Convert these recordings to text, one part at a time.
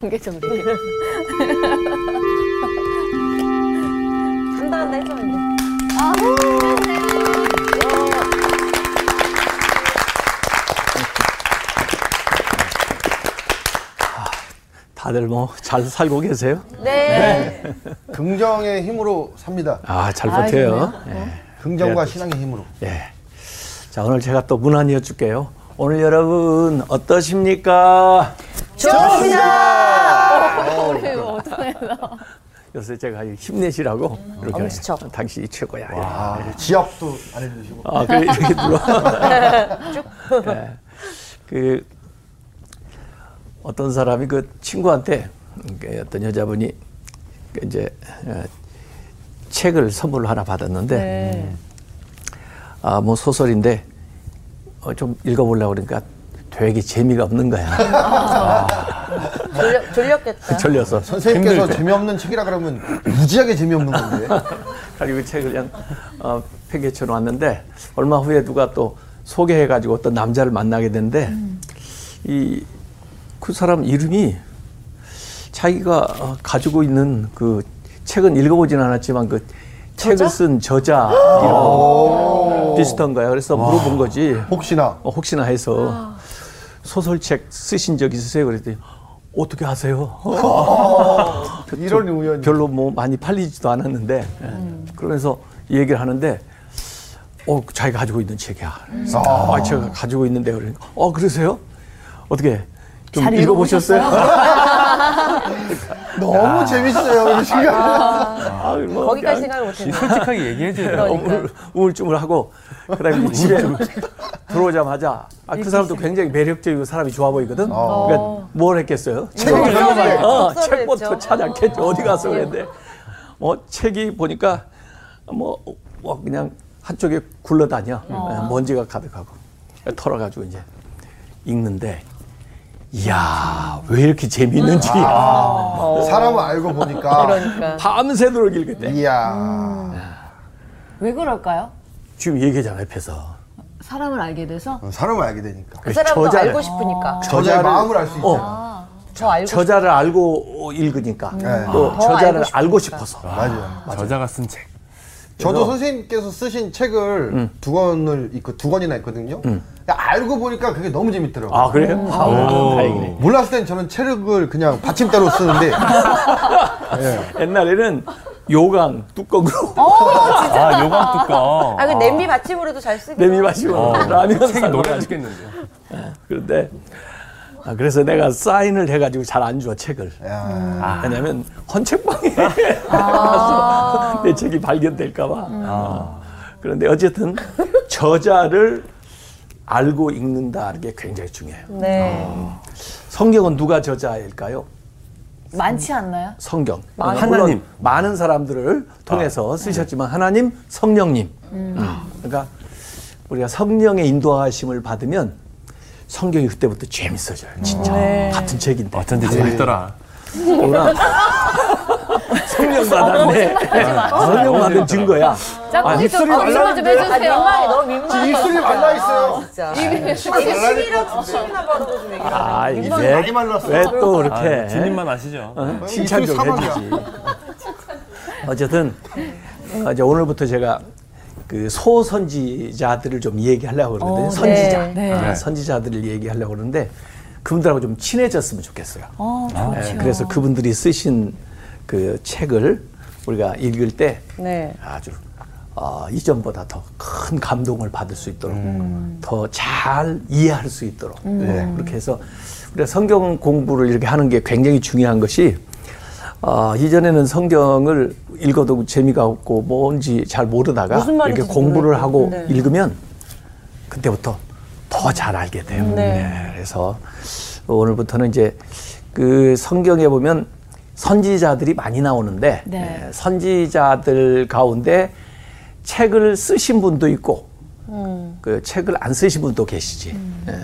공개 정리. 한다 한다 해서 이제. 아, 다들 뭐 잘 살고 계세요? 네. 긍정의 힘으로 삽니다. 아, 잘 아, 버텨요. 그래요? 예. 긍정과 네. 신앙의 힘으로. 예. 자, 오늘 제가 또 문안 이어 줄게요. 오늘 여러분 어떠십니까? 그래요. 어떡해요. 요새 제가 힘내시라고 이렇게 엄지척. 당신이 최고야. 아, 지압도 안 해주시고. 아, 그래 이렇게 눌러. 네. 그 어떤 사람이 그 친구한테 그 어떤 여자분이 그 이제 어, 책을 선물로 하나 받았는데 네. 아뭐 소설인데 어, 좀 읽어보려고 그러니까 되게 재미가 없는 거야. 졸려, 졸렸겠다. 졸려서 선생님께서 힘들 때. 재미없는 책이라 그러면 무지하게 재미없는 건데. 가지고 그 책을 그냥 어, 팽개쳐 놓았는데 얼마 후에 누가 또 소개해가지고 어떤 남자를 만나게 됐는데 이그 사람 이름이 자기가 어, 가지고 있는 그 책은 읽어보진 않았지만 그 책을 쓴 저자 이름 비슷한가요? 그래서 물어본 거지. 혹시나. 어, 혹시나 해서 소설책 쓰신 적 있으세요? 그랬더니 어떻게 하세요? 이런 우연이. 별로 뭐 많이 팔리지도 않았는데 예. 그러면서 이 얘기를 하는데 어 자기가 가지고 있는 책이야. 그래서 아, 제가 가지고 있는데 그러니까 어 그러세요? 어떻게 좀잘 읽어보셨어요? 너무 재밌어요, 이 시간. 아, 뭐 거기까지 생각을 못했네. 솔직하게 얘기해줘요. 우울, 우울증을 하고 그다음에 집에 들어오자마자 아, 그 사람도 굉장히 매력적이고 사람이 좋아 보이거든. 그러니까 뭘 했겠어요? 독서를, 어, 독서를 책부터 했죠. 찾았겠죠. 어디 가서 그랬는데. 뭐 책이 보니까 뭐, 뭐 그냥 한쪽에 굴러다녀. 예, 먼지가 가득하고. 털어가지고 이제 읽는데 이야 왜 이렇게 재밌는지 사람을 알고 보니까. 그러니까. 밤새도록 읽었대. 이야. 왜 그럴까요? 지금 얘기잖아 옆에서 사람을 알게 돼서 사람을 알게 되니까. 그 사람도 저자를- 알고 싶으니까. 저자의 저자를- 마음을 알 수 있죠. 어, 저 알고 저자를 알고 읽으니까 네. 또더 저자를 알고 알고. 싶어서 맞아요. 저자가 쓴 책. 저도 선생님께서 쓰신 책을 두 권을 있고 두 권이나 있거든요. 알고 보니까 그게 너무 재밌더라고요. 아 그래요? 아, 오. 다행이네. 몰랐을 땐 저는 책을 그냥 받침대로 쓰는데 옛날에는 요강 뚜껑으로 아, 요강 뚜껑. 아, 그 냄비 받침으로도 잘 쓰고. 내미 마시고 어, 라면 책이 너무 사가지고. 맛있겠는데. 그런데 아, 그래서 내가 사인을 해가지고 잘 안 줘 책을. 야, 왜냐면 헌책방에 가서 내 책이 발견될까봐. 어. 그런데 어쨌든 저자를 알고 읽는다는 게 굉장히 중요해요. 네. 성경은 누가 저자일까요? 많지 않나요? 성경. 하나님. 물론 많은 사람들을 통해서 쓰셨지만 하나님, 성령님. 음. 그러니까 우리가 성령의 인도하심을 받으면 성경이 그때부터 재밌어져요. 진짜 같은 책인데. 어쩐지 재밌더라. 뭐나 성령 받았네. 성령 받은 증거야. 좀 입술이 거짓말 좀. 아, 해주세요. 민망해. 너무 민망해. 입술이 말라 있어요. 진짜. 말라 침이라, 침이나 바르고 좀 얘기를 아. 이제 많이 말랐어. 왜또 그렇게 아, 주님만 아시죠? 어? 칭찬 좀 해주지. 어쨌든 어, 이제 오늘부터 제가 그 소선지자들을 좀 얘기하려고 그러는데 어, 선지자, 네, 네. 아, 선지자들을 얘기하려고 그러는데 그분들하고 좀 친해졌으면 좋겠어요. 어, 예, 그렇죠. 그래서 그분들이 쓰신 그 책을 우리가 읽을 때 네. 아주 어, 이전보다 더 큰 감동을 받을 수 있도록 더잘 이해할 수 있도록 네, 그렇게 해서 우리가 성경 공부를 이렇게 하는 게 굉장히 중요한 것이 어, 이전에는 성경을 읽어도 재미가 없고 뭔지 잘 모르다가 이렇게 공부를 모르겠고. 하고 네. 읽으면 그때부터 더 잘 알게 돼요. 네. 네, 그래서 오늘부터는 이제 그 성경에 보면 선지자들이 많이 나오는데 네. 예, 선지자들 가운데 책을 쓰신 분도 있고 그 책을 안 쓰신 분도 계시지. 예,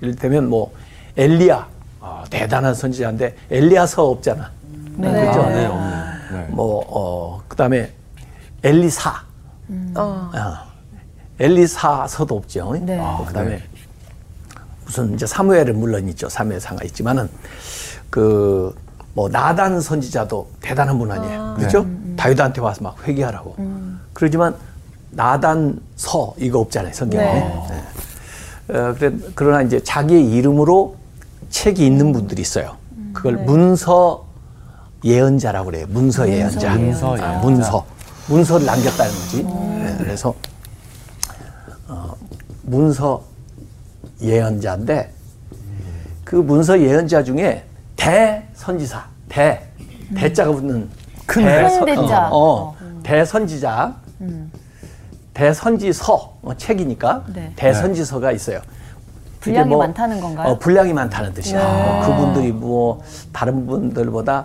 이를테면 뭐 엘리야 어, 대단한 선지자인데 엘리야서 없잖아. 네. 그렇죠? 아, 네. 네. 뭐 어, 그다음에 엘리사 어. 어, 엘리사서도 없죠. 네. 어, 그다음에 무슨 이제 사무엘은 물론 있죠. 사무엘상가 있지만은 그 뭐 나단 선지자도 대단한 분 아니에요. 그렇죠? 다윗한테 와서 막 회개하라고. 그러지만 나단서 이거 없잖아요 성경에. 네. 네. 어, 그래, 그러나 이제 자기의 이름으로 책이 있는 분들이 있어요. 그걸 문서 예언자라고 그래요. 문서 예언자. 문서 아, 예언자. 문서. 문서를 남겼다는 거지. 네, 그래서 어, 문서 예언자인데 그 문서 예언자 중에 대선지사, 대 대자가 붙는 큰큰 대자. 어, 어, 대선지자, 대선지서 어, 책이니까 네. 대선지서가 있어요. 그게 분량이 많다는 건가요? 어, 분량이 많다는 뜻이야. 어, 그분들이 뭐 다른 분들보다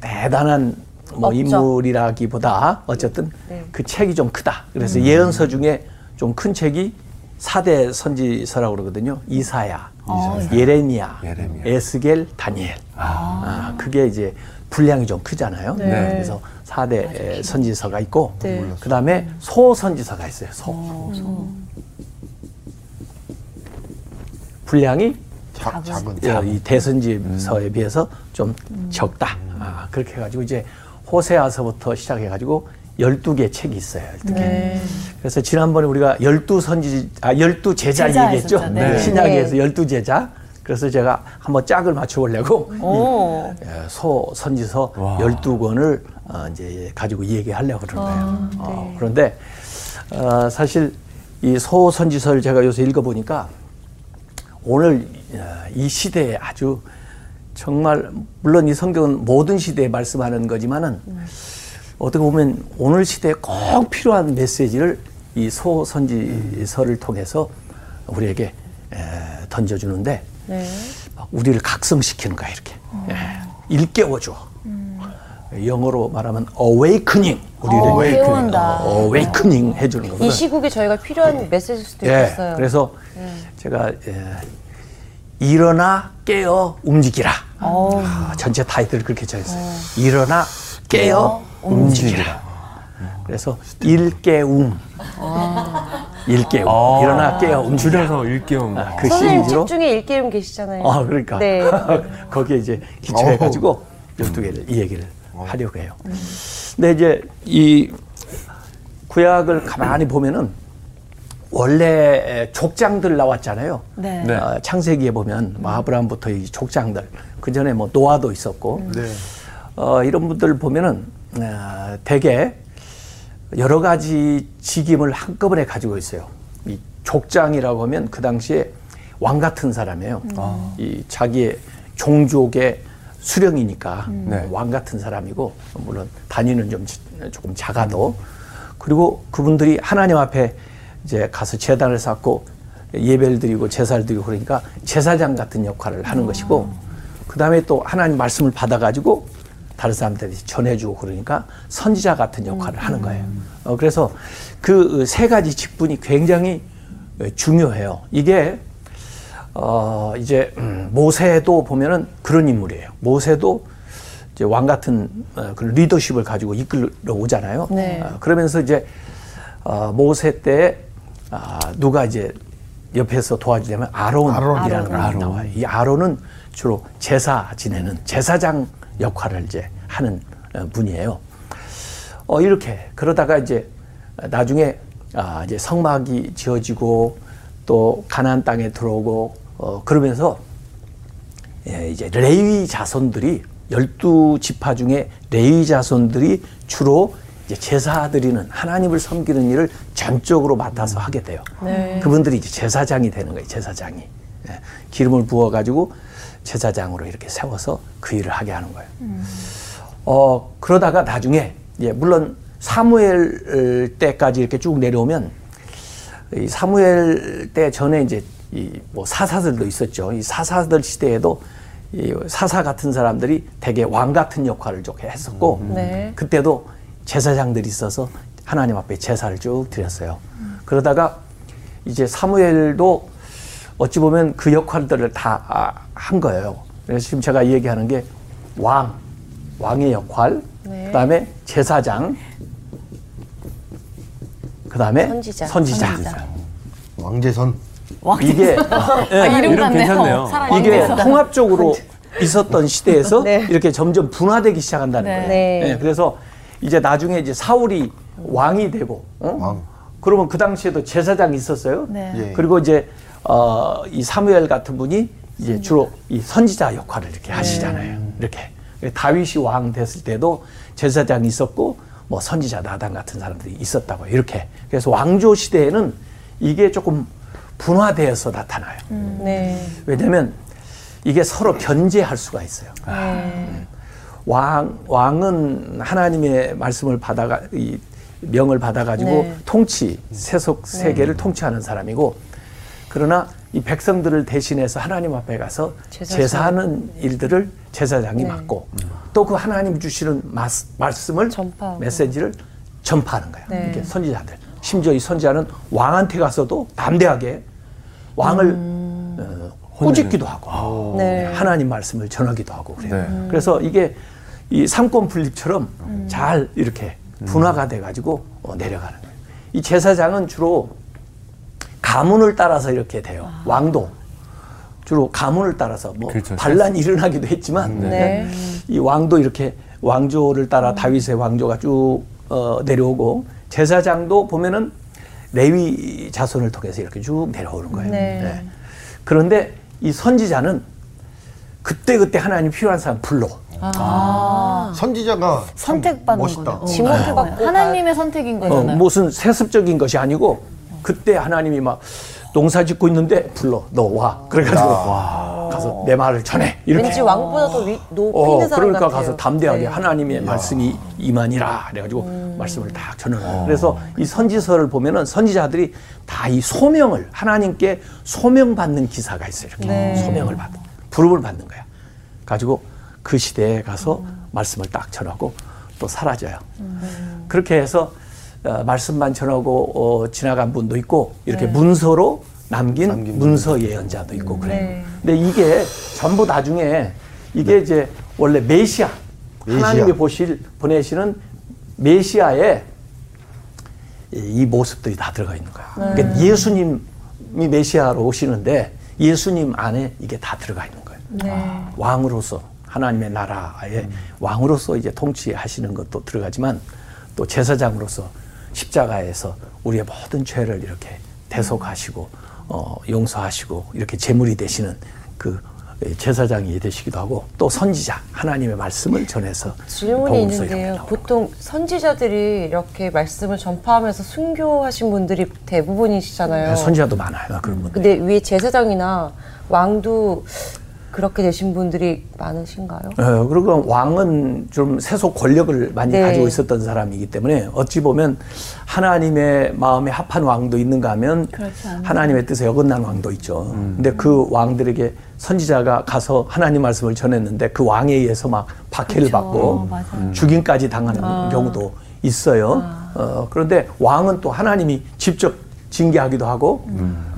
대단한 뭐 없죠. 인물이라기보다 어쨌든 그 책이 좀 크다. 그래서 예언서 중에 좀 큰 책이 사대 선지서라고 그러거든요. 이사야, 예레미야, 예레미야. 에스겔, 다니엘. 아. 그게 이제 분량이 좀 크잖아요. 네. 그래서 사대 선지서가 있고 네. 그다음에 소선지서가 있어요. 소. 분량이 자, 작은 어, 이 대선지서에 비해서 좀 음. 적다. 아, 그렇게 해가지고 이제 호세아서부터 시작해가지고 12개 책이 있어요. 12개. 네. 그래서 지난번에 우리가 열두 선지, 아, 열두 제자 제자 얘기했죠? 네. 신약에서 열두 제자. 그래서 제가 한번 짝을 맞춰보려고 오. 이, 예, 소 선지서 와. 열두 권을 어, 이제 가지고 얘기하려고 그러는 거예요. 아, 네. 어, 그런데 어, 사실 이 소 선지서를 제가 요새 읽어보니까 오늘 어, 이 시대에 아주 정말 물론 이 성경은 모든 시대에 말씀하는 거지만은 어떻게 보면 오늘 시대에 꼭 필요한 메시지를 이 소선지서를 통해서 우리에게 에, 던져주는데 네. 막 우리를 각성시키는 거야 이렇게 예, 일깨워줘. 영어로 말하면 awakening 우리를 어, 깨운다. 어, awakening 해주는 거거든. 이 시국에 저희가 필요한 메시지일 수도 예, 있겠어요. 그래서 제가 예, 일어나 깨어 움직이라. 아, 전체 타이틀을 그렇게 정했어요. 일어나 깨어 움직이라. 그래서 일깨움. 일깨움. 아. 일어나 깨어 움직이라. 줄여서 일깨움. 아, 그 선생님 시리즈로. 책 중에 일개름 계시잖아요. 아, 그러니까. 네. 거기에 이제 기초해가지고 12개를, 이 얘기를 하려고 해요. 근데 이제 이 구약을 가만히 보면은 원래 족장들 나왔잖아요. 네. 네. 어, 창세기에 보면 뭐 아브라함부터 이 족장들 그 전에 뭐 노아도 있었고 네. 어, 이런 분들 보면은 어, 대개 여러 가지 직임을 한꺼번에 가지고 있어요. 이 족장이라고 하면 그 당시에 왕 같은 사람이에요. 이 자기의 종족의 수령이니까 네. 왕 같은 사람이고 물론 단위는 좀 지- 조금 작아도 그리고 그분들이 하나님 앞에 이제 가서 제단을 쌓고 예배를 드리고 제사를 드리고 그러니까 제사장 같은 역할을 하는 것이고 그 다음에 또 하나님 말씀을 받아 가지고 다른 사람들한테 전해주고 그러니까 선지자 같은 역할을 하는 거예요. 어, 그래서 그 세 가지 직분이 굉장히 중요해요. 이게 어, 이제 음, 모세도 보면은 그런 인물이에요. 모세도 이제 왕 같은 어, 그 리더십을 가지고 이끌어 오잖아요. 네. 어, 그러면서 이제 어, 모세 때 아, 누가 이제 옆에서 도와주려면 아론이라는 분이 나와요. 이 아론은 주로 제사 지내는 제사장 역할을 이제 하는 어, 분이에요. 어, 이렇게 그러다가 이제 나중에 아, 이제 성막이 지어지고 또 가나안 땅에 들어오고 어, 그러면서 예, 이제 레위 자손들이 열두 지파 중에 레위 자손들이 주로 이제 제사 드리는 하나님을 섬기는 일을 전적으로 맡아서 하게 돼요. 네. 그분들이 이제 제사장이 되는 거예요. 제사장이 예, 기름을 부어 가지고 제사장으로 이렇게 세워서 그 일을 하게 하는 거예요. 어 그러다가 나중에 예, 물론 사무엘 때까지 이렇게 쭉 내려오면 이 사무엘 때 전에 이제 이 뭐 사사들도 있었죠. 이 사사들 시대에도 이 사사 같은 사람들이 되게 왕 같은 역할을 좀 했었고 네. 그때도 제사장들이 있어서 하나님 앞에 제사를 쭉 드렸어요. 그러다가 이제 사무엘도 어찌 보면 그 역할들을 다 한 거예요. 그래서 지금 제가 얘기하는 게 왕, 왕의 역할, 네. 그 다음에 제사장, 그 다음에 선지자. 선지자. 선지자. 왕재선. 이게 아, 이름 이름 같네요. 괜찮네요. 살아있는 이게. 통합적으로 있었던 시대에서 네. 이렇게 점점 분화되기 시작한다는 네. 거예요. 네. 예, 그래서 이제 나중에 이제 사울이 왕이 되고, 어? 왕. 그러면 그 당시에도 제사장이 있었어요. 네. 예. 그리고 이제 어, 이 사무엘 같은 분이 이제 주로 이 선지자 역할을 이렇게 하시잖아요. 이렇게 다윗이 왕 됐을 때도 제사장이 있었고 뭐 선지자 나단 같은 사람들이 있었다고 이렇게 그래서 왕조 시대에는 이게 조금 분화되어서 나타나요. 네. 왜냐하면 이게 서로 견제할 수가 있어요. 네. 왕 왕은 하나님의 말씀을 받아가 이 명을 받아가지고 네. 통치 세속 세계를 통치하는 사람이고 그러나 이 백성들을 대신해서 하나님 앞에 가서 제사장. 제사하는 일들을 제사장이 네. 맡고 또 그 하나님 주시는 마스- 말씀을 전파하고. 메시지를 전파하는 거야. 네. 이렇게 선지자들. 심지어 이 선지자는 왕한테 가서도 담대하게 왕을 어, 꾸짖기도 하고 음. 네. 하나님 말씀을 전하기도 하고 그래요. 네. 그래서 이게 이 삼권 분립처럼 잘 이렇게 분화가 돼가지고 어, 내려가는 거예요. 이 제사장은 주로 가문을 따라서 이렇게 돼요. 왕도 주로 가문을 따라서 뭐 그렇죠. 반란이 일어나기도 했지만 네. 이 왕도 이렇게 왕조를 따라 다윗의 왕조가 쭉 어, 내려오고 제사장도 보면은 레위 자손을 통해서 이렇게 쭉 내려오는 거예요. 네. 예. 그런데 이 선지자는 그때 그때 하나님 필요한 사람 불러. 선지자가 참 선택받는 멋있다. 거네. 어. 지목을 받고 하나님의 선택인 어, 거잖아요. 무슨 세습적인 것이 아니고 그때 하나님이 막 농사 짓고 있는데 불러 너 와. 그래가지고 가서 내 말을 전해. 이렇게. 왠지 왕보다 더 위, 높이 어, 있는 사람 그러니까 같아요. 가서 담대하게 네. 하나님의 말씀이 이만이라 그래가지고 말씀을 딱 전하는 거예요. 그래서 이 선지서를 보면은 선지자들이 다 이 소명을 하나님께 소명받는 기사가 있어요. 이렇게 네. 소명을 받는 부름을 받는 거야. 가지고 그 시대에 가서 말씀을 딱 전하고 또 사라져요. 그렇게 해서 어, 말씀만 전하고 어, 지나간 분도 있고 이렇게 문서로 남긴, 남긴 문서 예언자도 있고 그래요. 네. 근데 이게 전부 나중에 이게 이제 원래 메시아, 메시아. 하나님이 보실 보내시는 메시아의 이- 이 모습들이 다 들어가 있는 거야. 그러니까 예수님이 메시아로 오시는데 예수님 안에 이게 다 들어가 있는 거예요. 네. 왕으로서 하나님의 나라의 왕으로서 이제 통치하시는 것도 들어가지만 또 제사장으로서 십자가에서 우리의 모든 죄를 이렇게 대속하시고 어, 용서하시고 이렇게 제물이 되시는 그 제사장이 되시기도 하고 또 선지자 하나님의 말씀을 전해서 질문이 있는데요. 보통 선지자들이 이렇게 말씀을 전파하면서 순교하신 분들이 대부분이시잖아요. 거예요. 선지자도 많아요 그런 분들. 근데 위에 제사장이나 왕도 그렇게 되신 분들이 많으신가요? 어, 그리고 왕은 좀 세속 권력을 많이 네. 가지고 있었던 사람이기 때문에 어찌 보면 하나님의 마음에 합한 왕도 있는가 하면. 하나님의 뜻에 어긋난 왕도 있죠. 근데 그 왕들에게 선지자가 가서 하나님 말씀을 전했는데 그 왕에 의해서 막 박해를 그렇죠. 받고 맞아요. 죽임까지 당하는 경우도 있어요. 어, 그런데 왕은 또 하나님이 직접 징계하기도 하고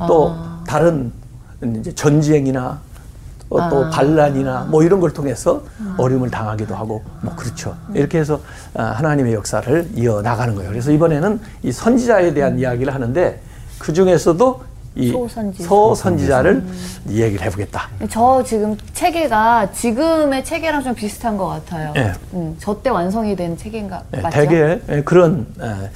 또 다른 이제 전쟁이나 어, 또 반란이나 뭐 이런 걸 통해서 어려움을 당하기도 하고 뭐 그렇죠. 이렇게 해서 아, 하나님의 역사를 이어 나가는 거예요. 그래서 이번에는 이 선지자에 대한 이야기를 하는데 그 중에서도 이 소선지자. 소선지자를 얘기를 해보겠다. 저 지금 체계가 지금의 체계랑 좀 비슷한 것 같아요. 예. 음, 저때 완성이 된 체계인가 예, 맞죠? 대개 예, 그런 예,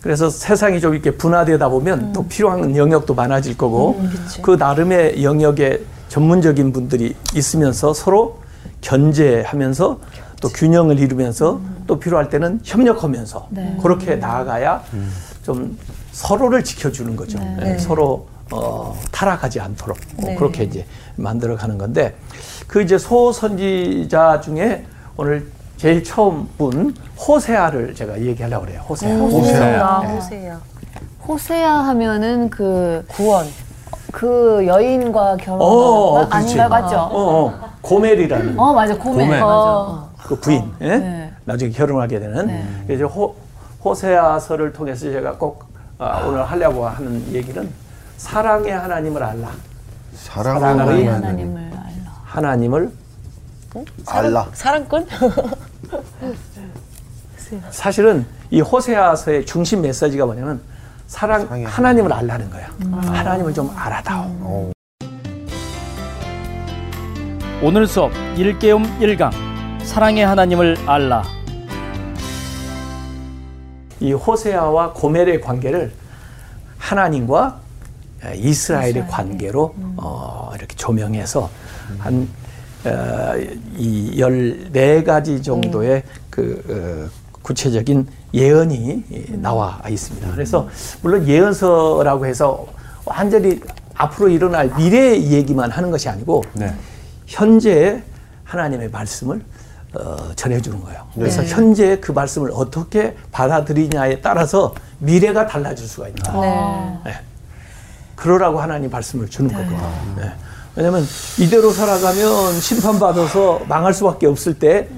그래서 세상이 좀 이렇게 분화되다 보면 또 필요한 영역도 많아질 거고 그 나름의 영역에 전문적인 분들이 있으면서 서로 견제하면서 또 균형을 이루면서 또 필요할 때는 협력하면서 네. 그렇게 나아가야 좀 서로를 지켜주는 거죠. 예, 서로 어, 타락하지 않도록 어, 네. 그렇게 이제 만들어가는 건데 그 이제 소선지자 중에 오늘 제일 처음 분 호세아를 제가 얘기하려고 그래요. 호세아. 호세야. 네. 호세야. 호세아 하면은 그, 구원. 그 여인과 결혼한 어, 거 그렇지. 아닌가요? 맞죠? 어, 어, 고멜이라는 어, 맞아. 고멜. 고멜. 맞아. 그 부인, 예? 네. 나중에 결혼하게 되는. 네. 그래서 호, 호세아서를 통해서 제가 꼭 아, 오늘 하려고 하는 얘기는 사랑의 하나님을 알라. 사랑의 하나님. 하나님을 알라. 하나님을 알라. 사랑꾼? 사실은 이 호세아서의 중심 메시지가 뭐냐면 사랑 사랑의 하나님을 알라는 거야. 하나님을 좀 알아다오. 어. 오늘 수업 1개움 1강 사랑의 하나님을 알라. 이 호세아와 고멜의 관계를 하나님과 이스라엘의 관계로 어, 이렇게 조명해서 한 어, 이 14가지 정도의 그 어, 구체적인 예언이 이, 나와 있습니다. 그래서 물론 예언서라고 해서 완전히 앞으로 일어날 미래 얘기만 하는 것이 아니고 네. 현재 하나님의 말씀을 어, 전해주는 거예요. 그래서 현재 그 말씀을 어떻게 받아들이냐에 따라서 미래가 달라질 수가 있는 거예요. 네. 그러라고 하나님 말씀을 주는 거거든요. 네. 왜냐하면 이대로 살아가면 심판받아서 망할 수밖에 없을 때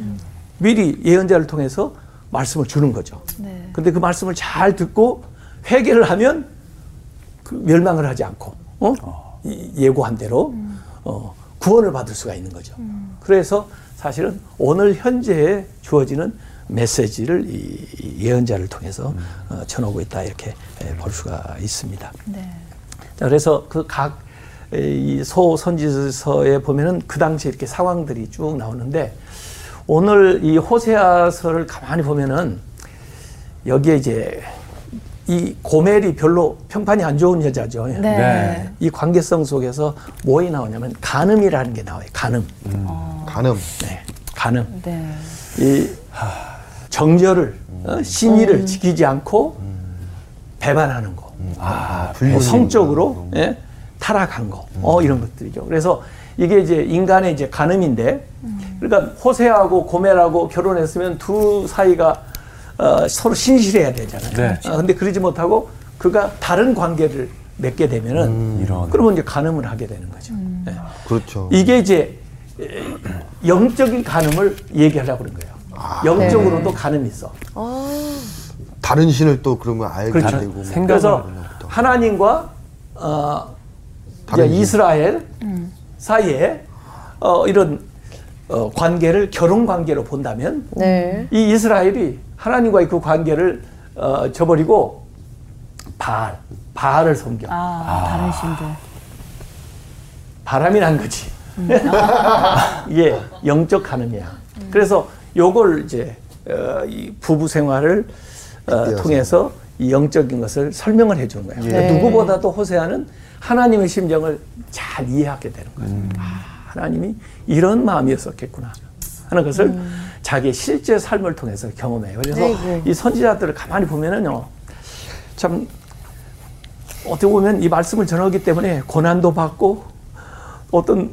미리 예언자를 통해서 말씀을 주는 거죠. 네. 근데 그 말씀을 잘 듣고 회개를 하면 그 멸망을 하지 않고 어? 이- 예고한 대로 어, 구원을 받을 수가 있는 거죠. 그래서 사실은 오늘 현재에 주어지는 메시지를 이이 예언자를 통해서 어, 전하고 있다 이렇게 에, 볼 수가 있습니다. 네. 자, 그래서 그각 이 소선지서에 보면은 그 당시 이렇게 상황들이 쭉 나오는데 오늘 이 호세아서를 가만히 보면은 여기에 이제 이 고멜이 별로 평판이 안 좋은 여자죠. 네. 네. 이 관계성 속에서 뭐이 나오냐면 간음이라는 게 나와요. 간음. 간음. 네. 간음. 네. 이 정절을 어, 신의를 지키지 않고 배반하는 거. 아, 뭐 성적으로 예? 타락한 거, 어, 이런 것들이죠. 그래서 이게 이제 인간의 이제 간음인데, 그러니까 호세하고 고멜하고 결혼했으면 두 사이가 어, 서로 신실해야 되잖아요. 네. 아, 근데 그러지 못하고 그가 다른 관계를 맺게 되면은 이런. 그러면 이제 간음을 하게 되는 거죠. 예. 그렇죠. 이게 이제 에, 영적인 간음을 얘기하려고 그런 거예요. 영적으로도 간음이 있어. 다른 신을 또 그러면 알게 그렇죠. 되고. 뭐. 그래서 하나. 하나님과 어. 이스라엘 사이에 어, 이런 어, 관계를 결혼 관계로 본다면 네. 이 이스라엘이 하나님과의 그 관계를 어, 저버리고 바알, 바알을 섬겨. 아, 다른 신들. 바람이 난 거지. 이게 영적 간음이야. 그래서 요걸 이제 어, 이 부부 생활을 어. 통해서 이 영적인 것을 설명을 해주는 거야. 그러니까 네. 누구보다도 호세아는 하나님의 심정을 잘 이해하게 되는 거야. 아, 하나님이 이런 마음이었었겠구나 하는 것을 자기의 실제 삶을 통해서 경험해요. 그래서 아이고. 이 선지자들을 가만히 보면은요, 참 어떻게 보면 이 말씀을 전하기 때문에 고난도 받고 어떤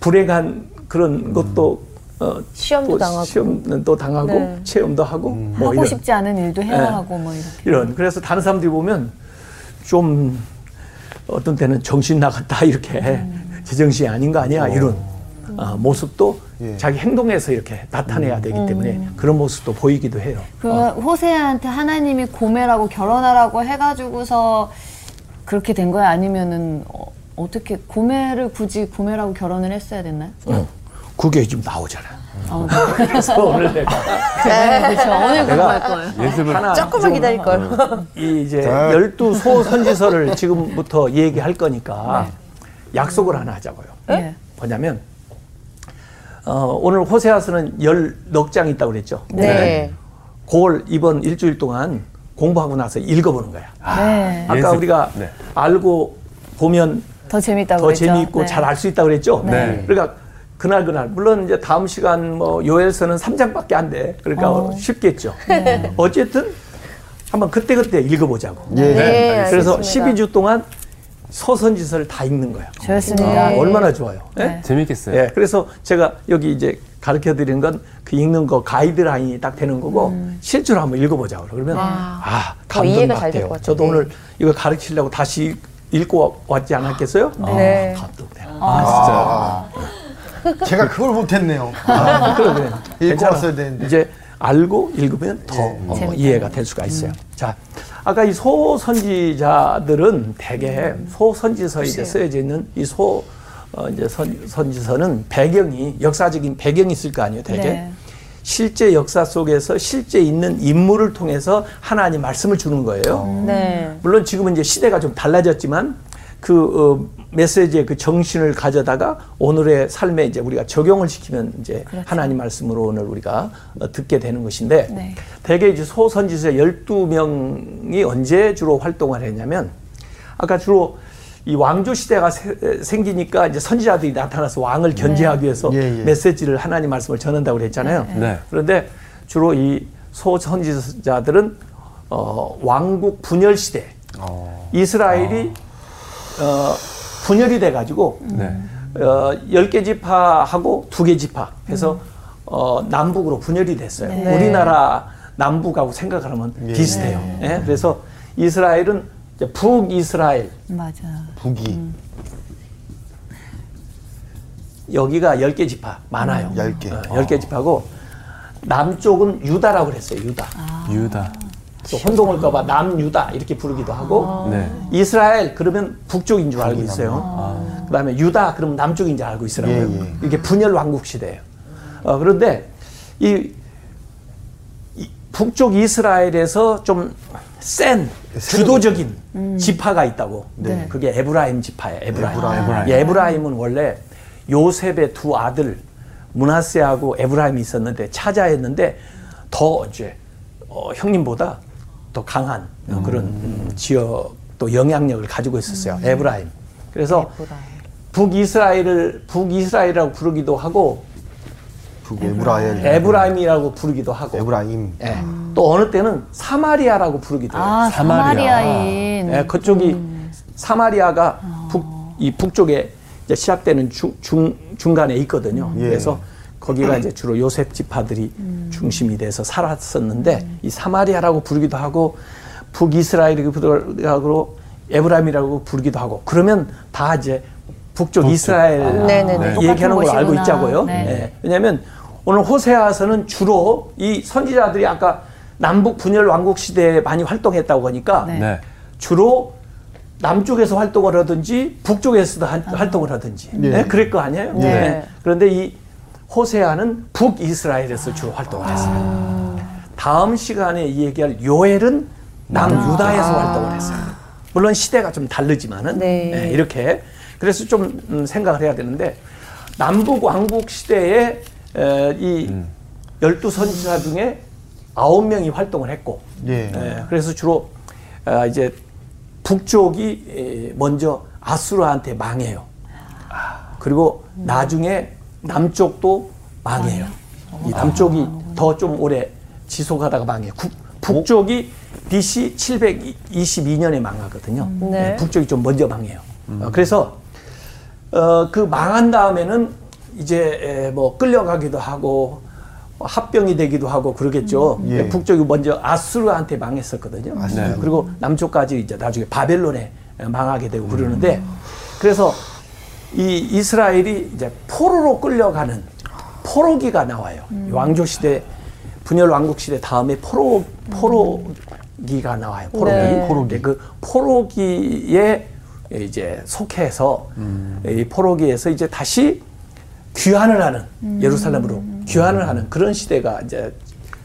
불행한 그런 것도 어, 시험도 또 당하고. 시험도 당하고 네. 체험도 하고 뭐 하고 이런 싶지 않은 일도 해야 네. 하고 뭐 이렇게. 이런 그래서 다른 사람들이 보면 좀 어떤 때는 정신 나갔다 이렇게 제정신이 아닌 거 아니야 이런 어, 모습도 예. 자기 행동에서 이렇게 나타내야 되기 때문에 그런 모습도 보이기도 해요. 그 어. 호세한테 하나님이 고멜하고 결혼하라고 해가지고서 그렇게 된 거야? 아니면은 어, 어떻게 고멜을 굳이 고멜하고 결혼을 했어야 됐나요? 어, 그게 좀 나오잖아. 어, 그래서 오늘 내가 네, 그렇죠. 오늘 공부할 거예요. 예습을 하나 조금만 좀 기다릴 걸. 이 이제 자. 열두 소 선지서를 지금부터 얘기할 거니까 약속을 하나 하자고요. 네. 뭐냐면 어, 오늘 호세아서는 열넉 장 있다고 그랬죠. 네. 그걸 이번 일주일 동안 공부하고 나서 읽어보는 거야. 네. 아까 예습. 우리가 네. 알고 보면 더 재밌다고 더 그랬죠. 재미있고 네. 잘알 수 있다고 그랬죠. 네. 그러니까 그날 그날 물론 이제 다음 시간 뭐 요엘서는 3장밖에 안 돼. 그러니까 어. 쉽겠죠. 어쨌든 한번 그때 그때 읽어보자고. 예. 네, 그래서 알겠습니다. 12주 동안 소선지서를 다 읽는 거예요. 좋습니다. 네. 얼마나 좋아요. 예? 네. 재밌겠어요. 예, 그래서 제가 여기 이제 가르쳐 드리는 건 그 읽는 거 가이드라인이 딱 되는 거고 실제로 한번 읽어보자고 그러면 아더 음. 감동 받대요. 것 같아요. 저도 네. 오늘 이거 가르치려고 다시 읽고 왔지 않았겠어요? 네. 아, 감동돼요. 아, 진짜. 제가 그걸 못했네요. 아, 그래 그래. 읽고. 왔어야 되는데. 이제 알고 읽으면 더 어, 재밌다. 이해가 될 수가 있어요. 자, 아까 이 소선지자들은 대개 소선지서에 이제 쓰여져 있는 이 소 어, 이제 선, 선지서는 배경이 역사적인 배경이 있을 거 아니에요, 대개. 네. 실제 역사 속에서 실제 있는 인물을 통해서 하나님 말씀을 주는 거예요. 네. 물론 지금은 이제 시대가 좀 달라졌지만 그 어, 메시지의 그 정신을 가져다가 오늘의 삶에 이제 우리가 적용을 시키면 이제 하나님 말씀으로 오늘 우리가 어, 듣게 되는 것인데 네. 대개 이제 소선지서 12명이 언제 주로 활동을 했냐면 아까 주로 이 왕조 시대가 세- 생기니까 이제 선지자들이 나타나서 왕을 견제하기 위해서 예, 예. 메시지를 하나님 말씀을 전한다고 그랬잖아요. 네. 그런데 주로 이 소선지자들은 어, 왕국 분열 시대 이스라엘이 어, 분열이 돼 가지고 네. 어, 10개 지파하고 두개 지파 해서 어, 남북으로 분열이 됐어요. 네. 우리나라 남북하고 생각을 하면 비슷해요. 예? 그래서 이스라엘은 이제 북이스라엘 맞아. 북이 여기가 10개 지파 많아요. 열 개. 어, 10개 지파고 남쪽은 유다라고 그랬어요. 유다. 유다. 또 혼동을까봐 남유다 이렇게 부르기도 하고 네. 이스라엘 그러면 북쪽인 줄 알고 있어요. 그다음에 유다 그러면 남쪽인 줄 알고 있으라고요. 예, 예. 이게 분열 왕국 시대예요. 어, 그런데 이, 이 북쪽 이스라엘에서 좀 센 주도적인 지파가 있다고. 네. 그게 에브라임 지파예요. 에브라임. 에브라임. 이 에브라임은 원래 요셉의 두 아들 므낫세하고 에브라임이 있었는데 차자였는데 더 이제 어, 형님보다 더 강한 어, 그런 음, 지역 또 영향력을 가지고 있었어요. 에브라임. 그래서 북이스라엘을 북이스라엘이라고 부르기도 하고 북에브라엘 에브라임이라고 부르기도 하고 에브라임 예. 또 어느 때는 사마리아라고 부르기도 해요. 아, 사마리아. 사마리아인. 예, 그쪽이 사마리아가 북, 이 북쪽에 이제 시작되는 중, 중, 중간에 있거든요. 예. 그래서 거기가 이제 주로 요셉 지파들이 중심이 돼서 살았었는데 이 사마리아라고 부르기도 하고 북이스라엘이라고 부르기도 하고 에브라임이라고 부르기도 하고 그러면 다 이제 북쪽 이스라엘 네네네. 얘기하는 걸 알고. 있자고요. 네. 예. 왜냐하면 오늘 호세아서는 주로 이 선지자들이 아까 남북 분열 왕국 시대에 많이 활동했다고 하니까 네. 네. 주로 남쪽에서 활동을 하든지 북쪽에서도 한- 활동을 하든지 네. 그럴 거 아니에요. 네. 그런데 이 호세아는 북이스라엘에서 주로 활동을 했어요. 다음 시간에 이 얘기할 요엘은 남유다에서 활동을 했어요. 물론 시대가 좀 다르지만은 네. 네, 이렇게 그래서 좀 음, 생각을 해야 되는데 남북 왕국 시대에 에, 이 열두 선지자 중에 아홉 명이 활동을 했고 예. 예, 그래서 주로 아, 이제 북쪽이 에, 먼저 아수르한테 망해요. 그리고 나중에 남쪽도 망해요. 이 남쪽이 더 좀 오래 지속하다가 망해요. 국- 북쪽이 BC 722년에 망하거든요. 네. 예, 북쪽이 좀 먼저 망해요. 어, 그래서 어, 그 망한 다음에는 이제 에, 뭐 끌려가기도 하고 합병이 되기도 하고 그러겠죠. 음. 예. 북쪽이 먼저 아수르한테 망했었거든요. 네. 그리고 남쪽까지 이제 나중에 바벨론에 망하게 되고 그러는데 그래서 이 이스라엘이 이제 포로로 끌려가는 포로기가 나와요. 왕조 시대 분열 왕국 시대 다음에 포로 포로기가 나와요. 포로기. 네. 포로기. 그 포로기에 이제 속해서 이 포로기에서 이제 다시 귀환을 하는 예루살렘으로 귀환을 하는 그런 시대가 이제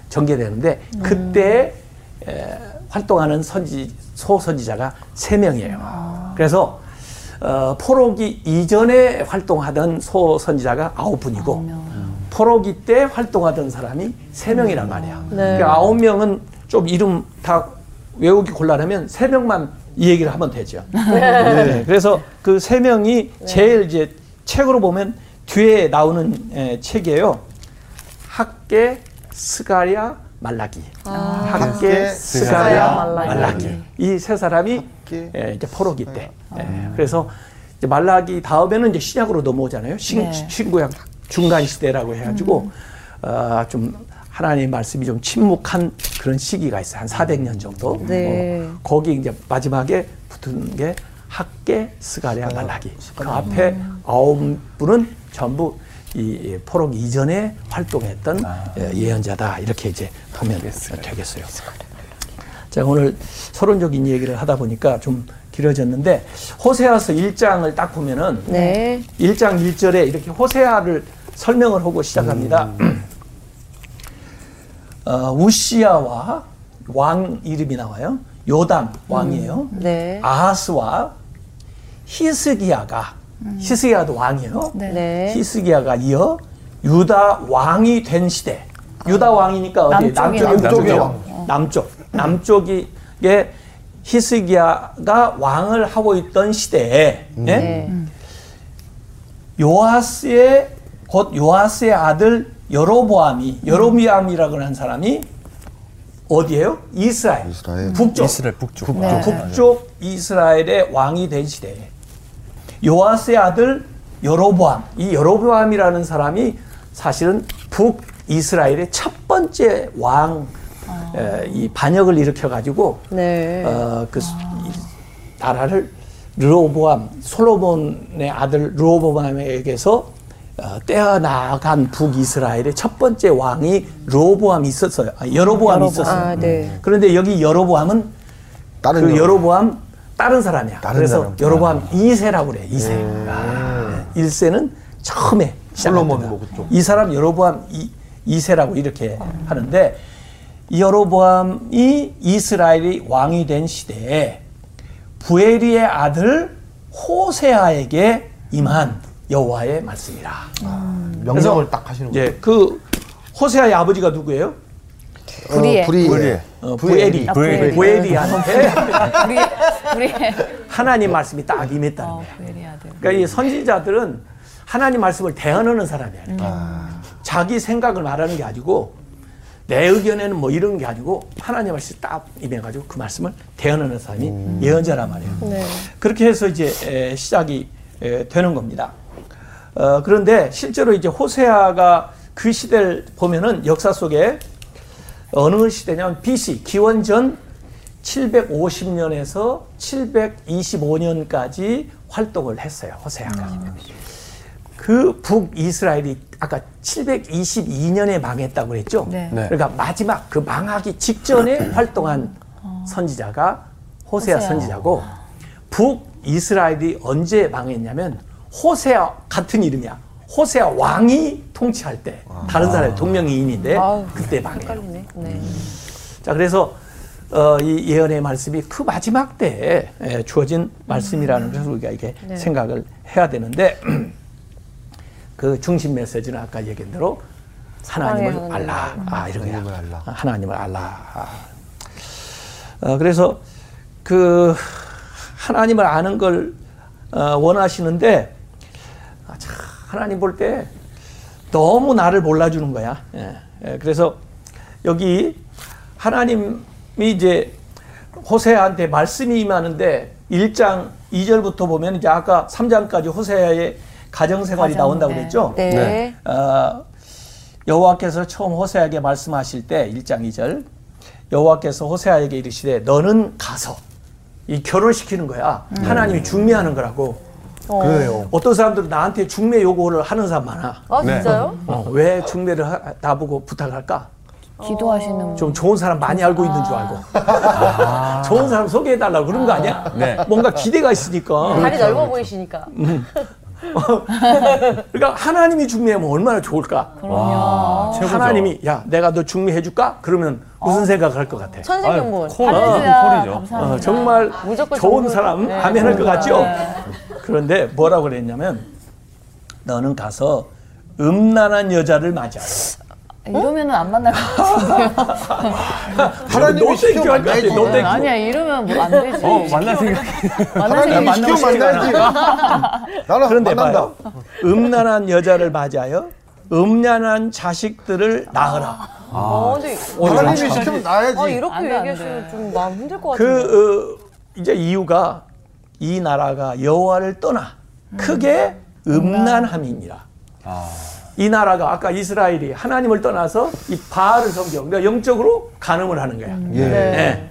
전개되는데 그때 에, 활동하는 선지 소선지자가 세 명이에요. 그래서 어, 포로기 이전에 활동하던 소선지자가 아홉 분이고 포로기 때 활동하던 사람이 세 명이란 말이야. 네. 그 아홉 명은 좀 이름 다 외우기 곤란하면 세 명만 이 얘기를 하면 되죠. 네. 그래서 그 세 명이 제일 이제 책으로 보면 뒤에 나오는 에, 책이에요. 학계, 스가랴, 말라기. 학계, 스가랴, 말라기. 말라기. 이 세 사람이 학계. 에, 이제 포로기 때. 에, 그래서 이제 말라기 다음에는 이제 신약으로 넘어오잖아요. 신, 네. 신구약 중간 시대라고 해가지고 어, 좀 하나님의 말씀이 좀 침묵한 그런 시기가 있어요. 한 400년 정도. 네. 어, 거기 이제 마지막에 붙은 게 학계, 스가랴, 말라기. 그 앞에 아홉 분은 전부 이 포록 이전에 활동했던 예, 예언자다. 이렇게 이제 하면 되겠어요. 자, 오늘 서론적인 얘기를 하다 보니까 좀 길어졌는데 호세아서 1장을 딱 보면은 네. 1장 1절에 이렇게 호세아를 설명을 하고 시작합니다. 어, 우시아와 왕 이름이 나와요. 요담 왕이에요. 네. 아하스와 히스기야가 히스기야도 왕이에요. 네. 네. 히스기야가 이어 유다 왕이 된 시대. 유다 왕이니까 어디 남쪽이 남쪽이 남쪽이요. 남쪽이요. 남쪽. 남쪽이 게 히스기야가 왕을 하고 있던 시대에 예? 네. 요아스의 곧 요아스의 아들 여로보암이 여로비암이라고 하는 사람이 어디예요? 이스라엘. 이스라엘. 북쪽. 이스라엘 북쪽. 네. 북쪽 이스라엘의 왕이 된 시대에 요아스의 아들 여로보암 이 여로보암이라는 사람이 사실은 북 이스라엘의 첫 번째 왕 에, 이 반역을 일으켜 가지고 네. 어, 그 나라를 르호보암 솔로몬의 아들 르호보암에게서 어, 떼어나간 북이스라엘의 첫 번째 왕이 르호보암이 있었어요. 아, 여로보암이 있었어요. 아, 네. 그런데 여기 여로보암은 다른 그 여로- 여로보암 다른 사람이야. 다른 그래서 사람. 여로보암 2세라고 그래. 2세. 아, 1세는 처음에 솔로몬. 뭐 그쪽. 이 사람 여로보암 2, 2세라고 이렇게 하는데 이 여로보암이 이스라엘이 왕이 된 시대에 부에리의 아들 호세아에게 임한 여호와의 말씀이라. 명령을 그래서 딱 하시는 거예요. 예, 그 호세아의 아버지가 누구예요? 어. 예. 어, 부에리. 아, 부에리. 부에리한테 하나님 말씀이 딱 임했다는 어, 거예요. 그러니까 이 선지자들은 하나님 말씀을 대언하는 사람이야. 이렇게. 자기 생각을 말하는 게 아니고 내 의견에는 뭐 이런 게 아니고 하나님 말씀이 딱 임해가지고 그 말씀을 대언하는 사람이 예언자란 말이에요. 네. 그렇게 해서 이제 에, 시작이 에, 되는 겁니다. 어, 그런데 실제로 이제 호세아가 그 시대를 보면은 역사 속에 어느 시대냐면 BC 기원전 750년에서 725년까지 활동을 했어요. 호세아가. 그 북이스라엘이 아까 722년에 망했다고 그랬죠. 네. 네. 그러니까 마지막 그 망하기 직전에 활동한 선지자가 호세아, 호세아. 선지자고 북이스라엘이 언제 망했냐면 호세아 같은 이름이야. 호세아 왕이 통치할 때 다른 사람의 동명이인인데 그때 망해요. 헷갈리네. 네. 자 그래서 어, 이 예언의 말씀이 그 마지막 때에 에, 주어진 말씀이라는 것을 우리가 이게 네. 생각을 해야 되는데 그 중심 메시지는 아까 얘기한 대로 하나님을 알라 아 이런 거야 하나님을 알라. 아, 하나님을 알라 아. 어, 그래서 그 하나님을 아는 걸 어, 원하시는데 아, 참, 하나님 볼 때 너무 나를 몰라주는 거야. 예. 예, 그래서 여기 하나님이 이제 호세아한테 말씀이 임하는데 1장 2절부터 보면 이제 아까 3장까지 호세아의 가정 생활이 가정, 나온다고 네. 그랬죠. 네. 네. 어, 여호와께서 처음 호세아에게 말씀하실 때 1장 2절 여호와께서 호세아에게 이르시되 너는 가서 이 결혼시키는 거야. 하나님이 중매하는 거라고. 그래요. 어떤 사람들은 나한테 중매 요구를 하는 사람 많아. 아, 네. 진짜요? 어, 왜 중매를 하- 나보고 부탁할까? 기도하시는 좀 좋은 사람 많이 알고 있는 줄 알고. 좋은 사람 소개해달라고 그런 거 아니야? 네. 뭔가 기대가 있으니까. 다리 넓어 보이시니까. 그러니까 하나님이 중매하면 얼마나 좋을까? 그럼요. 최고죠. 하나님이 야 내가 너 중매해 줄까? 그러면 무슨 생각할 것 같아? 천생연분. 콜, 할렐루야. 콜이죠. 감사합니다. 어, 정말 무조건 좋은 정글. 사람 네. 하면 할것 같죠? 그런데 뭐라고 그랬냐면 너는 가서 음란한 여자를 맞이하라. 이러면은 안 만날 것 같은데요. 하나님이 너 시켜. 만나야지. 너 thank you. 아니야 이러면 뭐 안 되지. 어, 만날 생각. 만날 하나님이 생각 시켜 만나야지. 나는 그런데 만난다. 봐요. 음란한 여자를 맞이하여 음란한 자식들을 낳으라. 아, 근데 하나님이 시키면 낳아야지. 아, 이렇게 얘기하시면 돼. 좀 마음 힘들 것 같은데. 그 어, 이제 이유가 이 나라가 여호와를 떠나 크게 음란함이니라. 아, 이 나라가 아까 이스라엘이 하나님을 떠나서 이 바알을 섬겨. 그러니까 영적으로 간음을 하는 거야. 예. 네. 예.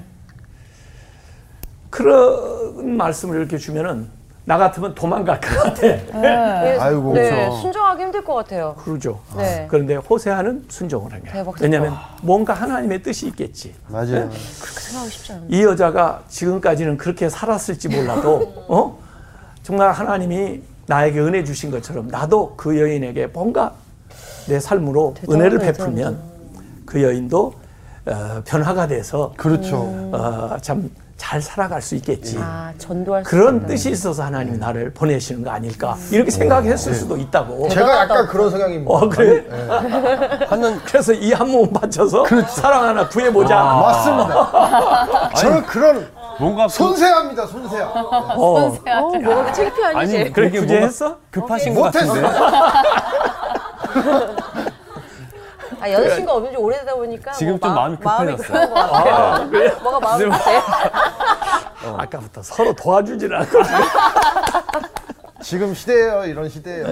그런 말씀을 이렇게 주면은 나 같으면 도망갈 것 같아. 네, 아이고. 네, 그렇죠. 순종하기 힘들 것 같아요. 그러죠. 네. 그런데 호세아는 순종을 한 거야. 왜냐하면 뭔가 하나님의 뜻이 있겠지. 맞아요. 그렇게 생각하기 쉽지 않은데. 이 여자가 지금까지는 그렇게 살았을지 몰라도 어 정말 하나님이 나에게 은혜 주신 것처럼 나도 그 여인에게 뭔가 내 삶으로 은혜를. 베풀면 그 여인도 어, 변화가 돼서 그렇죠. 어, 참 잘 살아갈 수 있겠지. 아, 전도할 수 그런 있다. 뜻이 있어서 하나님이 나를 보내시는 거 아닐까 이렇게 생각했을 수도 있다고. 제가 약간 그런 성향입니다. 어 그래. 하는 그래서 이 한 몸 바쳐서 사랑 하나 구해보자. 맞습니다. 저는 그런 뭔가 그- 손세합니다, 손세야. 어. 어, 뭐가 창피하니, 아니 쟤. 그래 그게 구제했어? 급하신 것 못했어. 같은데. 아, 여자친구가 없는 지 오래되다 보니까 지금 뭐 좀 마- 마음이 마음이 급해졌어요. 급한 것 같아요. 뭐가 마음이 급해? 아까부터 서로 도와주질 않고. 지금 시대예요, 이런 시대예요.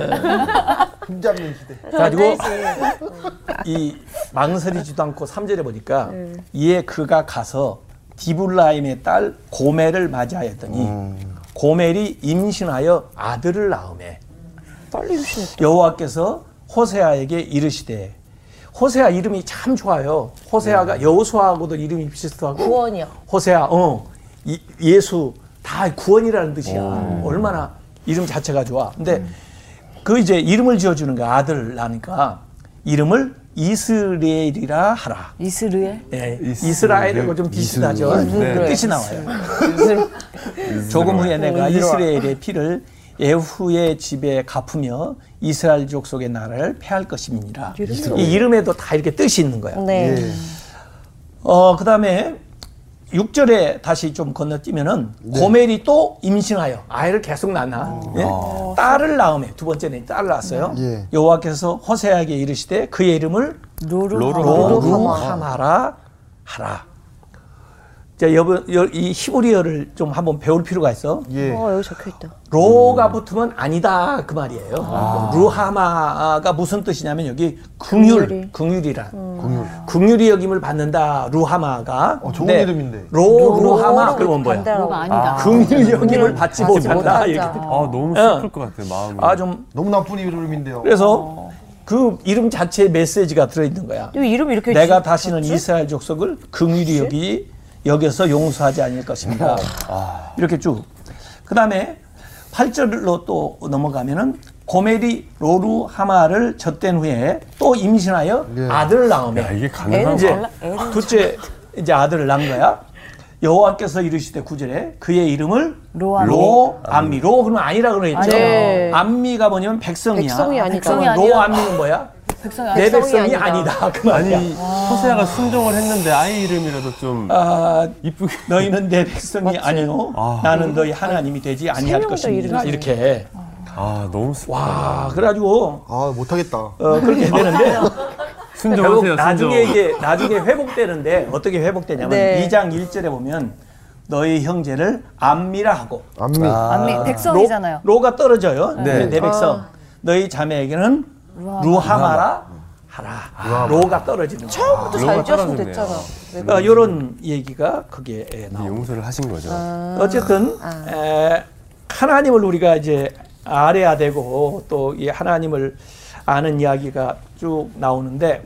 흠 잡는 시대. 그래가지고 이 망설이지도 않고 3절에 보니까 이에 그가 가서 디블라임의 딸 고멜을 맞이하였더니 고멜이 임신하여 아들을 낳음에 빨리 임신했다. 여호와께서 호세아에게 이르시되 호세아 이름이 참 좋아요. 호세아가 여호수아하고도 이름이 비슷하고 구원이요. 호세아, 어, 이- 예수 다 구원이라는 뜻이야. 얼마나 이름 자체가 좋아. 근데 그 이제 이름을 지어주는 거야. 아들 나니까 이름을 이스라엘이라 하라. 이스르엘? 예, 이스라엘, 이스라엘하고 좀 비슷하죠. 이스라엘. 뜻이 나와요. 조금 후에 내가 이스라엘의 피를 에후의 집에 갚으며 이스라엘 족속의 나라를 폐할 것임이니라. 이 이름에도 다 이렇게 뜻이 있는 거야. 네. 예. 어, 그 다음에 6절에 다시 좀 건너뛰면은 고멜이 또 임신하여 아이를 계속 낳나. 예? 딸을 낳음에 두 번째는 딸을 낳았어요. 예. 여호와께서 호세아에게 이르시되 그의 이름을 로루. 로루하마라 하라. 자, 여보, 여- 이 히브리어를 좀 한번 배울 필요가 있어. 예. 어, 여기 적혀 있다. 로가 붙으면 아니다 그 말이에요. 루하마가 무슨 뜻이냐면 여기 긍휼, 긍휼이란 공유. 긍휼이 여김을 받는다 루하마가. 어, 좋은 근데 이름인데. 로 루하마 그러면 뭐야? 로가 아니다. 긍휼 여김을 받지 못한다. 이렇게. 아 너무 어. 슬플 것 같아요 마음이. 아 좀 너무 나쁜 이름인데요. 그래서 그 이름 자체에 메시지가 들어있는 거야. 이 이름 이렇게 내가 지- 다시는? 이스라엘 족속을 긍휼히 여기 여겨서 용서하지 않을 것입니다. 이렇게 쭉. 그 다음에 8절로 또 넘어가면은 고멜이 로루하마를 젖뗀 후에 또 임신하여 예. 아들을 낳으며 야 이게 가능한 이제 애는 둘째 이제 아들을 낳은 거야. 여호와께서 이르시되 9절에 그의 이름을 로암미. 로 암미 로 그러면 아니라 그러겠죠. 네. 암미가 뭐냐면 백성이야. 백성이 아니다. 백성이 그럼 아니라- 로 암미는 뭐야? 백성이 내 백성이 아니다. 아니다. 그 말이야. 아니 호세아가 순종을 했는데 아이 이름이라도 좀 아, 이쁘게. 너희는 내 백성이 아니요 아. 나는 너희 하나님이 되지 아니할 것입니다. 이렇게 아 너무 슬. 와 그래가지고 아, 못하겠다. 어, 그렇게 되는데 순종하세요 나중에 순종. 이게 나중에 회복되는데 어떻게 회복되냐면 네. 2장 1절에 보면 너희 형제를 암미라 하고 안미. 암미 백성이잖아요. 로, 가 떨어져요. 네. 내 백성 너희 자매에게는 루하마라 하라. 로가 떨어지는. 처음부터 잘 지었으면 떨어졌네요. 어, 됐잖아. 이런 얘기가 거기에 나옵니다. 용서를 하신 거죠. 어쨌든 에, 하나님을 우리가 이제 알아야 되고 또 이 하나님을 아는 이야기가 쭉 나오는데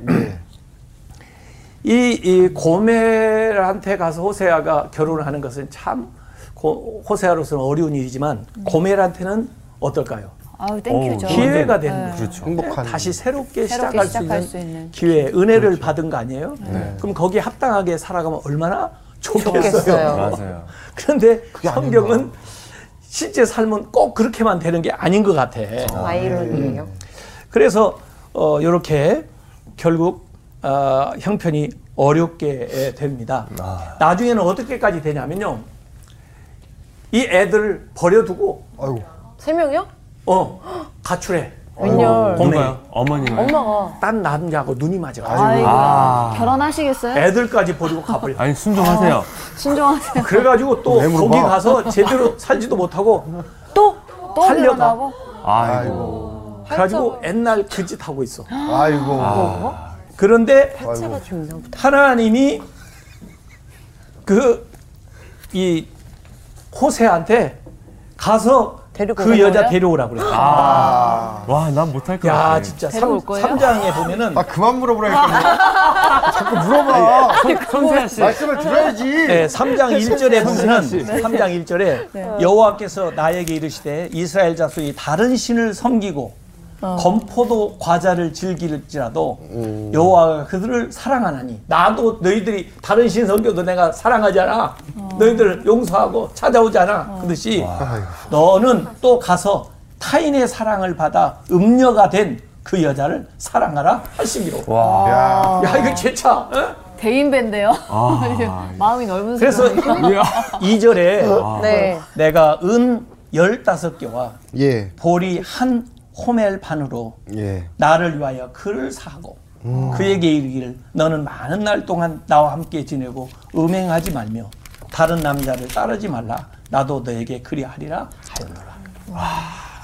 이, 이 고멜한테 가서 호세아가 결혼을 하는 것은 참 고, 호세아로서는 어려운 일이지만 고멜한테는 어떨까요? 아유 thank you죠. 어우, 기회가 되는 거죠. 그렇죠. 행복한. 다시 새롭게, 새롭게 시작할, 시작할 수, 수 있는 있는 기회, 은혜를 받은 거 아니에요? 그럼 거기에 합당하게 살아가면 얼마나 좋겠어요. 맞아요. 그런데 성경은 실제 삶은 꼭 그렇게만 되는 게 아닌 것 같아. 아이러니예요. 그래서 어, 이렇게 결국 어, 형편이 어렵게 에, 됩니다. 나중에는 어떻게까지 되냐면요. 이 애들을 버려두고 아이고. 세 명이요? 어 가출해. 웬열. 누가요? 어머니가. 엄마가. 딴 남자하고 눈이 맞아. 아이고 아. 결혼하시겠어요? 애들까지 버리고 가버려. 아니 순종하세요. 순종하세요. 그래가지고 또 왜 물어봐? 거기 가서 제대로 살지도 못하고 또 또 살려다. 결혼하고 아이고. 그래가지고 옛날 그 짓 하고 있어. 아이고. 그런데 하체가 좀 있나 보다. 하나님이 그 이 호세한테 가서 데리고 그 여자 거예요? 데려오라 그래. 아. 와 난 못할 것야 같아. 진짜 데려올 삼 거예요? 삼장에 보면은 아, 그만 물어보라니까. 자꾸 물어봐. 선세아 씨. 말씀을 들어야지. 네, 3장 1절에 보면은 3장 1절에 여호와께서 나에게 이르시되 이스라엘 자손이 다른 신을 섬기고 건포도 과자를 즐길지라도 여호와가 그들을 사랑하나니 나도 너희들이 다른 신 섬겨도 내가 사랑하잖아. 너희들 용서하고 찾아오잖아. 그듯이 아이고. 너는 또 가서 타인의 사랑을 받아 음녀가 된 그 여자를 사랑하라 하시기로. 야. 야 이거 제차. 어? 대인배인데요. 아, 마음이 넓은 그래서. 이절에 네. 내가 은 열다섯 개와 예. 보리 한 호멜 반으로 예. 나를 위하여 그를 사고 그에게 이르기를 너는 많은 날 동안 나와 함께 지내고 음행하지 말며 다른 남자를 따르지 말라 나도 너에게 그리하리라 하였노라 와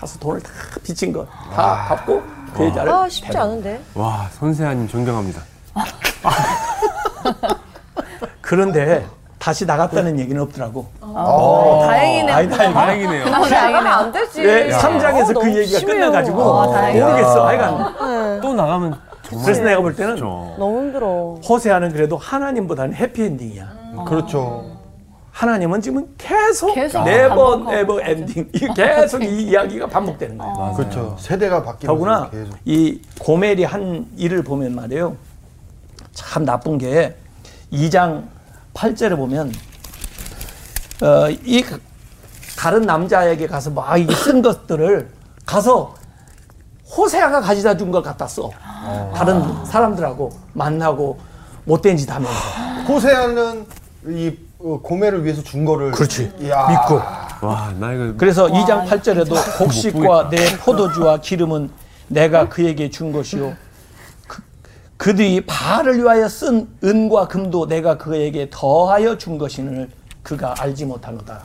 가서 돈을 다 빚진 거다 갚고 그 여자를 아 쉽지. 않은데. 와, 선세아님 존경합니다. 그런데 다시 나갔다는 얘기는 없더라고 어, 다행이네요. 아이, 다행이네. 다행이네요. 나가면 안 되지. 예, 3장에서 어, 그 얘기가 심해요. 끝나가지고 아, 다행이다. 모르겠어 하여간 또 나가면 정말 그래서 내가 볼 때는. 너무 힘들어. 호세아는 그래도 하나님보다는 해피엔딩이야 그렇죠. 하나님은 지금 계속, 계속 never 반복하고 never ending 이 계속 이 이야기가 반복되는 거예요. 맞아요. 그렇죠. 세대가 바뀌면서 더구나 계속. 이 고멜이 한 일을 보면 말이에요. 참 나쁜 게 2장 8절에 보면 어, 이 다른 남자에게 가서 막 이 쓴 것들을 가서 호세아가 가져다 준걸 갖다 써. 다른 사람들하고 만나고 못된 짓 하면서. 호세아는 이 어, 고매를 위해서 준 거를 그렇지. 이야. 믿고. 와, 나 이거 그래서 2장 8절에도 곡식과 내 포도주와 기름은 내가 그에게 준 것이요. 그, 그들이 바알을 위하여 쓴 은과 금도 내가 그에게 더하여 준 것이는 그가 알지 못하노다.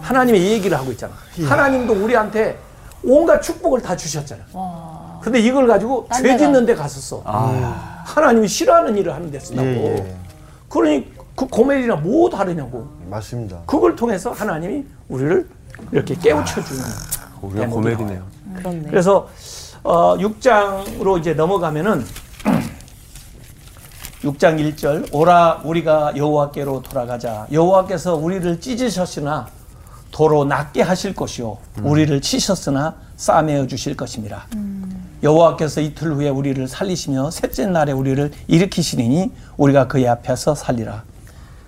하나님의 이 얘기를 하고 있잖아. 하나님도 우리한테 온갖 축복을 다 주셨잖아. 근데 이걸 가지고 딴 죄. 짓는 데 갔었어. 하나님이 싫어하는 일을 하는 데 쓰냐고. 예, 예. 그러니 그 고멜이나 뭐 다르냐고. 맞습니다. 그걸 통해서 하나님이 우리를 이렇게 깨우쳐 주는 우리가 대목이 고멜이네요. 나와요. 그렇네. 그래서 어, 6장으로 이제 넘어가면은 6장 1절 오라 우리가 여호와께로 돌아가자 여호와께서 우리를 찢으셨으나 도로 낫게 하실 것이요 우리를 치셨으나 싸매어 주실 것입니다. 여호와께서 이틀 후에 우리를 살리시며 셋째 날에 우리를 일으키시리니 우리가 그의 앞에서 살리라.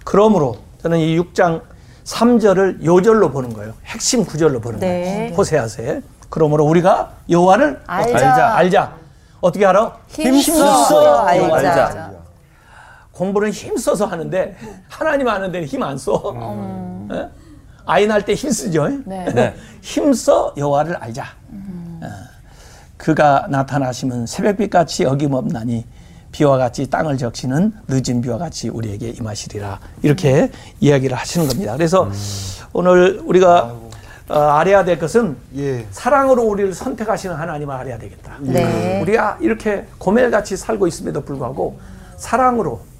그러므로 저는 이 6장 3절을 요절로 보는 거예요. 핵심 구절로 보는 네. 거예요. 호세아서에. 그러므로 우리가 여호와를 알자. 알자. 알자. 어떻게 알아? 힘써 알자. 알자. 공부는 힘써서 하는데 하나님 아는 데는 힘 안 써. 예? 아이 낳을 때 힘쓰죠. 네. 네. 힘써 여호와를 알자. 어, 그가 나타나시면 새벽빛같이 어김없나니 비와 같이 땅을 적시는 늦은 비와 같이 우리에게 임하시리라 이렇게 이야기를 하시는 겁니다. 그래서 오늘 우리가 어, 알아야 될 것은 예. 사랑으로 우리를 선택하시는 하나님을 알아야 되겠다. 네. 우리가 이렇게 고멜같이 살고 있음에도 불구하고 사랑으로 어,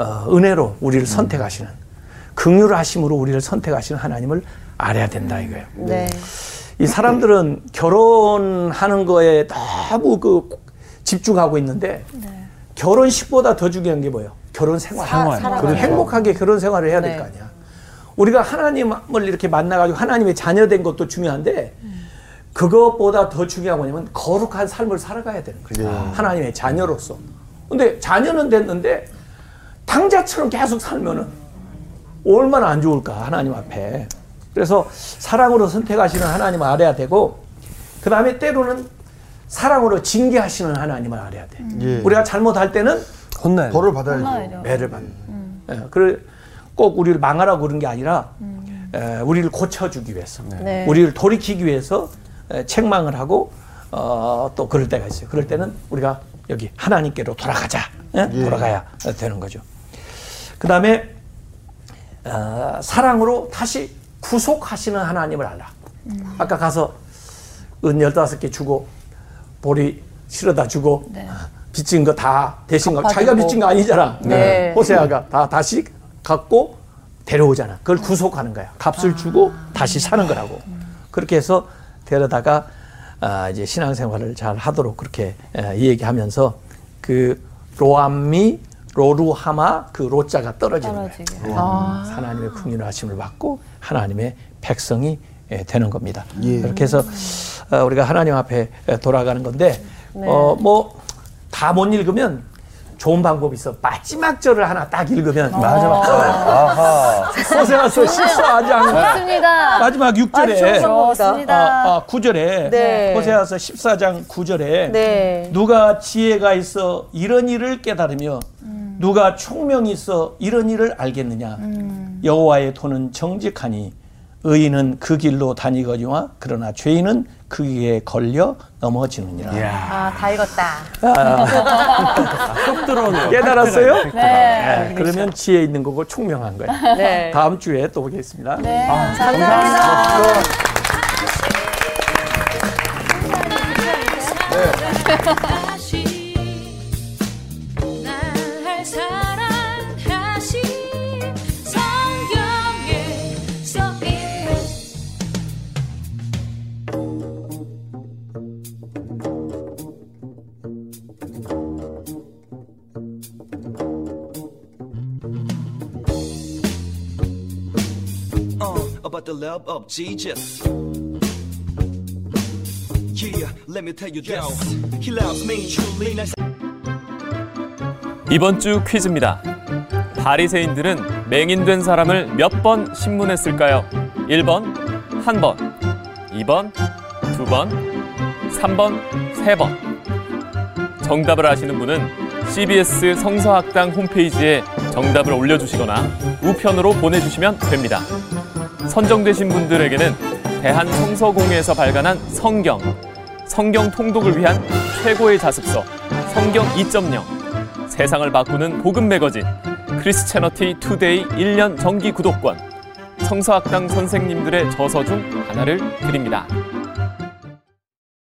은혜로 우리를 선택하시는 긍휼 하심으로 우리를 선택하시는 하나님을 알아야 된다 이거예요. 네. 이 사람들은 결혼하는 거에 너무 그 집중하고 있는데 결혼식보다 더 중요한 게 뭐예요? 결혼 생활. 생활. 그리고 행복하게 결혼 생활을 해야 될 네. 거 아니야. 우리가 하나님을 이렇게 만나가지고 하나님의 자녀된 것도 중요한데 그것보다 더 중요한 거냐면 거룩한 삶을 살아가야 되는 거예요. 하나님의 자녀로서. 근데 자녀는 됐는데 당자처럼 계속 살면은 얼마나 안 좋을까 하나님 앞에. 그래서 사랑으로 선택하시는 하나님을 알아야 되고 그 다음에 때로는 사랑으로 징계하시는 하나님을 알아야 돼. 예. 우리가 잘못할 때는 혼나야 돼. 벌을 받아야죠. 매를 받는. 예, 그래 꼭 우리를 망하라고 그런 게 아니라 에, 우리를 고쳐주기 위해서, 네. 우리를 돌이키기 위해서 에, 책망을 하고 어, 또 그럴 때가 있어요. 그럴 때는 우리가 여기 하나님께로 돌아가자, 예? 돌아가야 되는 거죠. 그 다음에 어, 사랑으로 다시 구속하시는 하나님을 알라. 아까 가서 은 열다섯 개 주고 보리 실어다 주고 네. 빚진 거 다 대신 거 갚아주고. 자기가 빚진 거 아니잖아. 네. 호세아가 다 다시 갖고 데려오잖아. 그걸 구속하는 거야. 값을 주고 다시 사는 거라고. 그렇게 해서 데려다가 아, 이제 신앙생활을 잘 하도록 그렇게 에, 얘기하면서 그 로암미 로루하마 그 로자가 떨어지는 거예요. 떨어지게. 하나님의 긍휼하심을 받고 하나님의 백성이 예, 되는 겁니다. 예. 그렇게 해서 어, 우리가 하나님 앞에 에, 돌아가는 건데 네. 어, 뭐 다 못 읽으면 좋은 방법이 있어. 마지막 절을 하나 딱 읽으면 마지막 아하. 호세아서 14장 좋습니다. 마지막 6절에 좋습니다. 아, 아, 9절에 네. 호세아서 14장 9절에 네. 누가 지혜가 있어 이런 일을 깨달으며 누가 총명이 있어 이런 일을 알겠느냐? 여호와의 도는 정직하니 의인은 그 길로 다니거니와 그러나 죄인은 그 길에 걸려 넘어지느니라. 아, 다 읽었다. 쏙 들어오네요. 깨달았어요? 네. 네, 그러면 지혜 있는 거고 총명한 거야. 네. 다음 주에 또 보겠습니다. 네, 감사합니다. 다시 love of Jesus. Yeah, let me tell you this. He loves me truly. 날 이번 주 퀴즈입니다. 바리새인들은 맹인된 사람을 몇 번 신문했을까요? 1번, 한 번, 2번, 두 번, 3번, 세 번. 정답을 아시는 분은 CBS 성서학당 홈페이지에 정답을 올려주시거나 우편으로 보내주시면 됩니다. 선정되신 분들에게는 대한성서공회에서 발간한 성경, 성경 통독을 위한 최고의 자습서, 성경 2.0, 세상을 바꾸는 복음 매거진, Christianity Today 1년 정기 구독권, 성서학당 선생님들의 저서 중 하나를 드립니다.